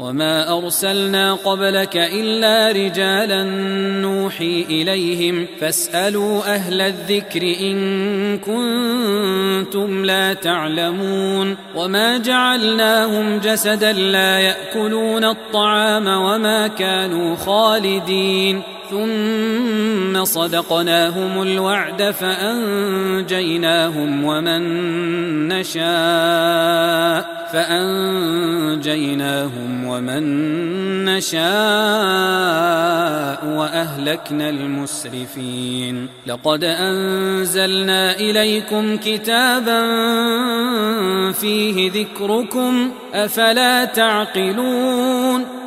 وما ارسلنا قبلك الا رجالا نوحي اليهم فاسالوا أهل الذكر ان كنتم لا تعلمون وما جعلناهم جسدا لا ياكلون الطعام وما كانوا خالدين ثم صدقناهم الوعد فانجيناهم ومن نشاء فأنجيناهم ومن نشاء وأهلكنا المسرفين. لقد أنزلنا إليكم كتابا فيه ذكركم أفلا تعقلون.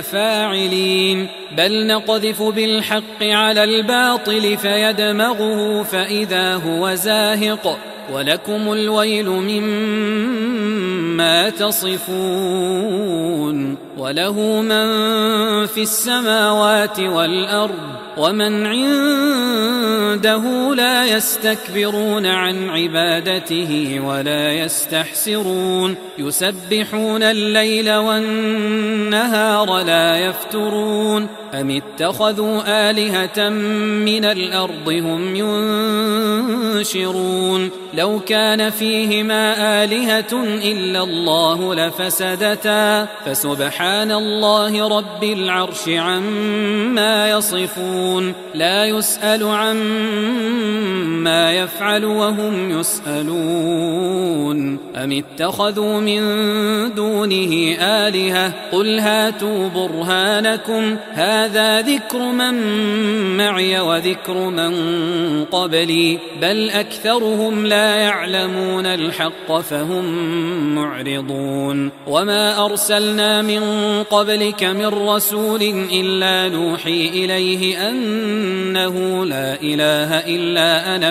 فاعلين. بل نقذف بالحق على الباطل فيدمغه فإذا هو زاهق. ولكم الويل مما تصفون. وله من في السماوات والأرض ومن عنده لا يستكبرون عن عبادته ولا يستحسرون يسبحون الليل والنهار لا يفترون أم اتخذوا آلهة من الأرض هم ينشرون لو كان فيهما آلهة إلا الله لفسدتا فسبحان الله رب العرش عما يصفون لا يسأل عما يفعل وهم يسألون. أم اتخذوا من دونه آلهة؟ قل هاتوا برهانكم. هذا ذكر من معي وذكر من قبلي. بل أكثرهم لا يعلمون الحق فهم معرضون. وما أرسلنا من قبلك من رسول إلا نوحي إليه أنه لا إله إلا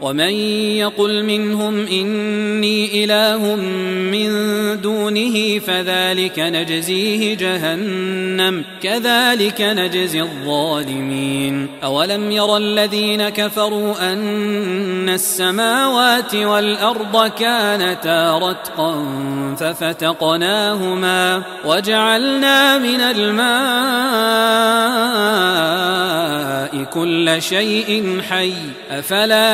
ومن يقل منهم إني إله من دونه فذلك نجزيه جهنم كذلك نجزي الظالمين. أولم ير الذين كفروا أن السماوات والأرض كانتا رتقا ففتقناهما وجعلنا من الماء كل شيء حي أفلا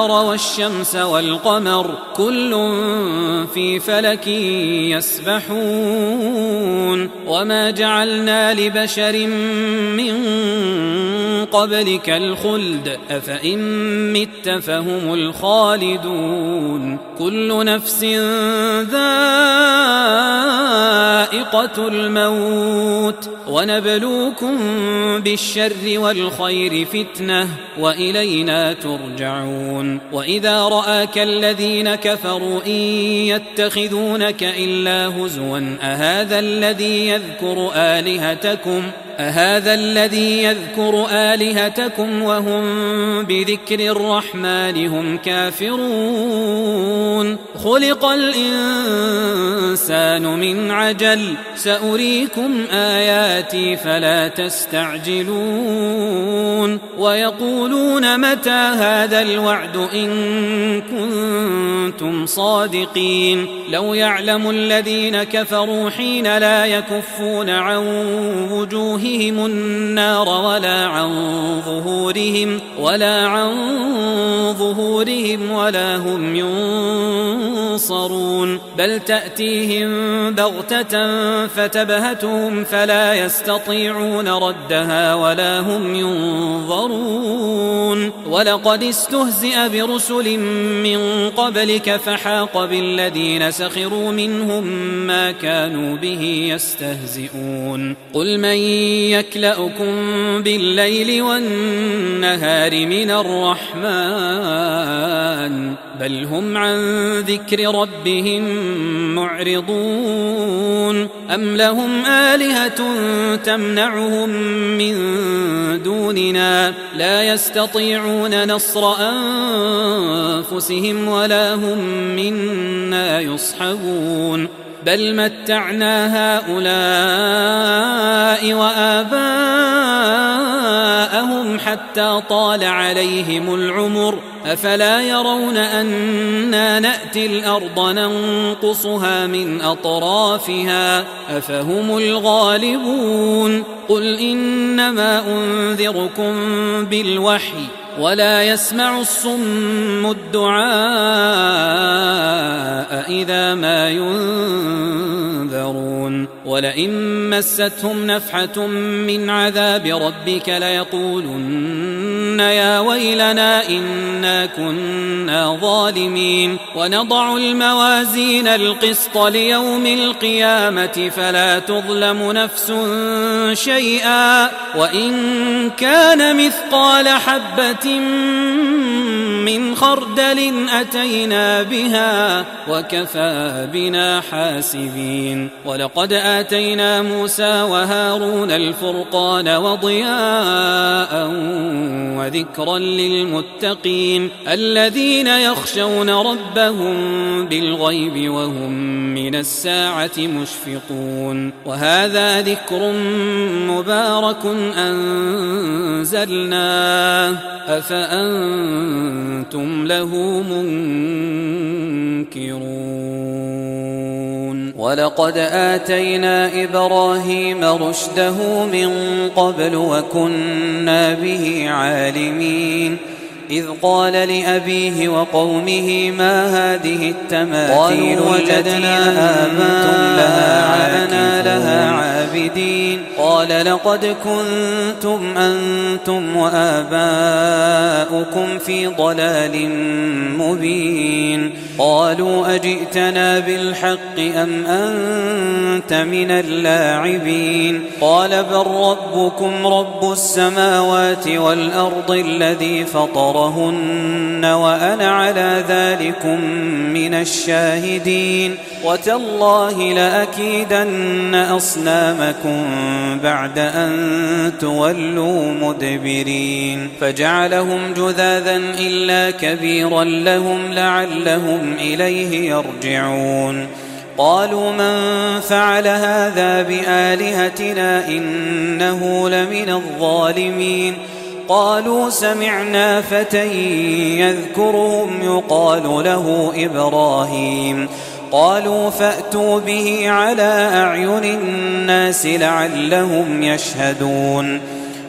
والشمس والقمر كل في فلك يسبحون. وما جعلنا لبشر من قبلك الخلد أفإن مت فهم الخالدون. كل نفس ذائقة الموت. ونبلوكم بالشر والخير فتنة وإلينا ترجعون. وإذا رآك الذين كفروا إن يتخذونك إلا هزوا أهذا الذي يذكر آلهتكم أهذا الذي يذكر آلهتكم وهم بذكر الرحمن هم كافرون؟ خلق الإنسان من عجل سأريكم آياتي فلا تستعجلون. ويقولون متى هذا الوعد إن كنتم صادقين؟ لو يعلم الذين كفروا حين لا يكفون عن وجوههم النار ولا عن ظهورهم ولا عن ظهورهم ولا هم ينصرون بل تأتيهم بغتة فتبهتهم فلا يستطيعون ردها ولا هم ينظرون. ولقد استهزئ برسل من قبلك فحاق بالذين سخروا منهم ما كانوا به يستهزئون. قل من يكلأكم بالليل والنهار من الرحمن؟ بل هم عن ذكر ربهم معرضون أم لهم آلهة تمنعهم من دوننا لا يستطيعون نصر أنفسهم ولا هم منا يصحبون بل متعنا هؤلاء وآباءهم حتى طال عليهم العمر أفلا يرون أنا نأتي الأرض ننقصها من أطرافها أفهم الغالبون قل إنما أنذركم بالوحي ولا يسمع الصم الدعاء إذا ما ينذرون ولئن مستهم نفحة من عذاب ربك ليقولن يا ويلنا إنا كنا ظالمين ونضع الموازين القسط ليوم القيامة فلا تظلم نفس شيئا وإن كان مثقال حبة من خردل أتينا بها وكفى بنا حاسبين ولقد آتينا موسى وهارون الفرقان وضياء وذكرا للمتقين الذين يخشون ربهم بالغيب وهم من الساعة مشفقون وهذا ذكر مبارك أنزلناه أفأنتم له منكرون. ولقد آتينا إبراهيم رشده من قبل وكنا به عالمين. إذ قال لأبيه وقومه ما هذه التماثيل وجدنا آباءنا لها عابدين. قال لقد كنتم أنتم وآباؤكم في ضلال مبين. قالوا أجئتنا بالحق أم أنت من اللاعبين؟ قال بل ربكم رب السماوات والأرض الذي فطرهن وأنا على ذلكم من الشاهدين وتالله لأكيدن أصنامكم بعد أن تولوا مدبرين فجعلهم جذاذا إلا كبيرا لهم لعلهم إليه يرجعون قالوا من فعل هذا بآلهتنا إنه لمن الظالمين قالوا سمعنا فتى يذكرهم يقال له إبراهيم. قالوا فأتوا به على أعين الناس لعلهم يشهدون.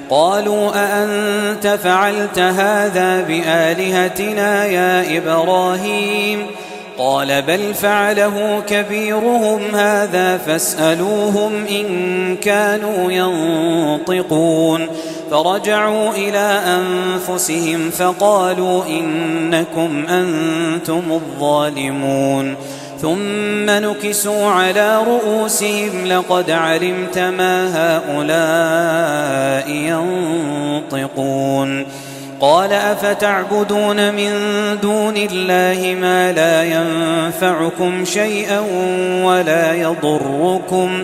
قالوا أأنت فعلت هذا بآلهتنا يا إبراهيم؟ قال بل فعله كبيرهم هذا فاسألوهم إن كانوا ينطقون. فرجعوا إلى أنفسهم فقالوا إنكم أنتم الظالمون. ثم نكسوا على رؤوسهم لقد علمت ما هؤلاء ينطقون. قال أفتعبدون من دون الله ما لا ينفعكم شيئا ولا يضركم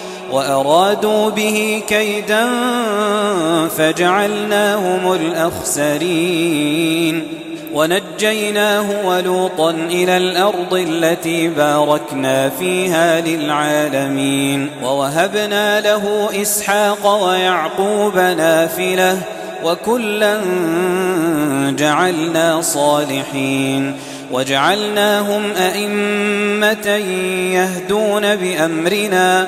وأرادوا به كيدا فجعلناهم الأخسرين ونجيناه ولوطا إلى الأرض التي باركنا فيها للعالمين ووهبنا له إسحاق ويعقوب نافلة وكلا جعلنا صالحين وجعلناهم أئمة يهدون بأمرنا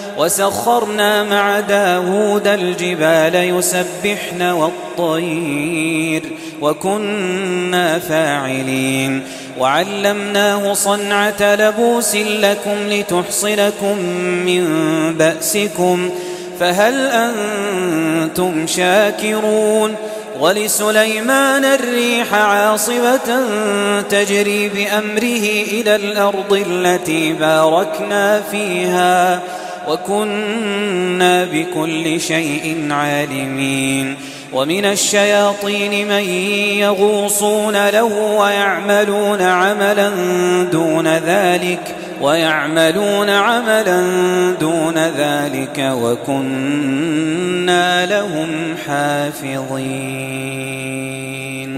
وسخرنا مع داود الجبال يسبحن والطير وكنا فاعلين. وعلمناه صنعة لبوس لكم لتحصنكم من بأسكم. فهل أنتم شاكرون؟ ولسليمان الريح عاصبة تجري بأمره إلى الأرض التي باركنا فيها. وكنا بكل شيء عالمين. ومن الشياطين من يغوصون له ويعملون عملا دون ذلك ويعملون عملا دون ذلك وكنا لهم حافظين.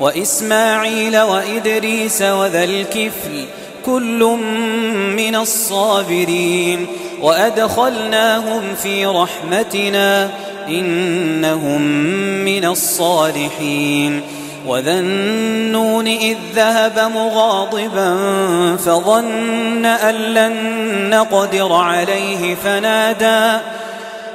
وإسماعيل وإدريس وذا الكفل كل من الصابرين وأدخلناهم في رحمتنا إنهم من الصالحين وذا النون إذ ذهب مغاضبا فظن أن لن نقدر عليه فنادى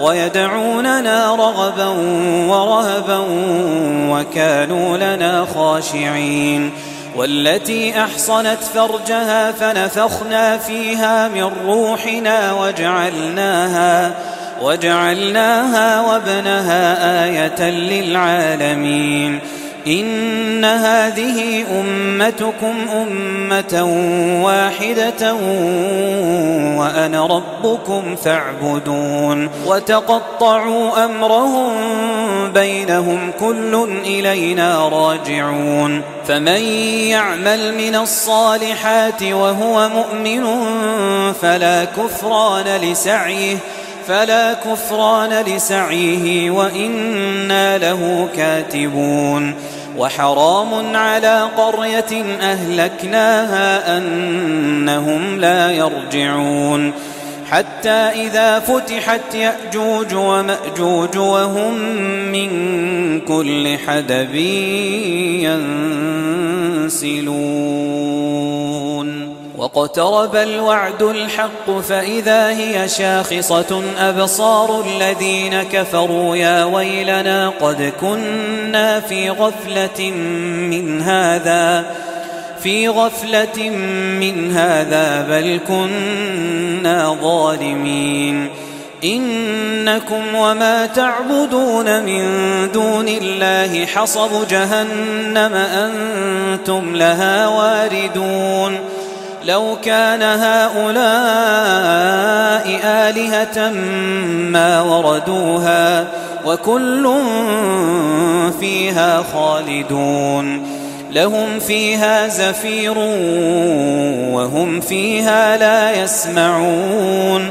ويدعوننا رغبا ورهبا وكانوا لنا خاشعين. والتي أحصنت فرجها فنفخنا فيها من روحنا وجعلناها وجعلناها وابنها آية للعالمين. إن هذه أمتكم أمة واحدة وأنا ربكم فاعبدون وتقطعوا أمرهم بينهم كل إلينا راجعون فمن يعمل من الصالحات وهو مؤمن فلا كفران لسعيه فلا كفران لسعيه وإنا له كاتبون وحرام على قرية أهلكناها أنهم لا يرجعون حتى إذا فتحت يأجوج ومأجوج وهم من كل حدب ينسلون واقترب الوعد الحق فإذا هي شاخصة أبصار الذين كفروا يا ويلنا قد كنا في غفلة من هذا في غفلة من هذا بل كنا ظالمين. إنكم وما تعبدون من دون الله حصب جهنم أنتم لها واردون. لو كان هؤلاء آلهة ما وردوها وكل فيها خالدون لهم فيها زفير وهم فيها لا يسمعون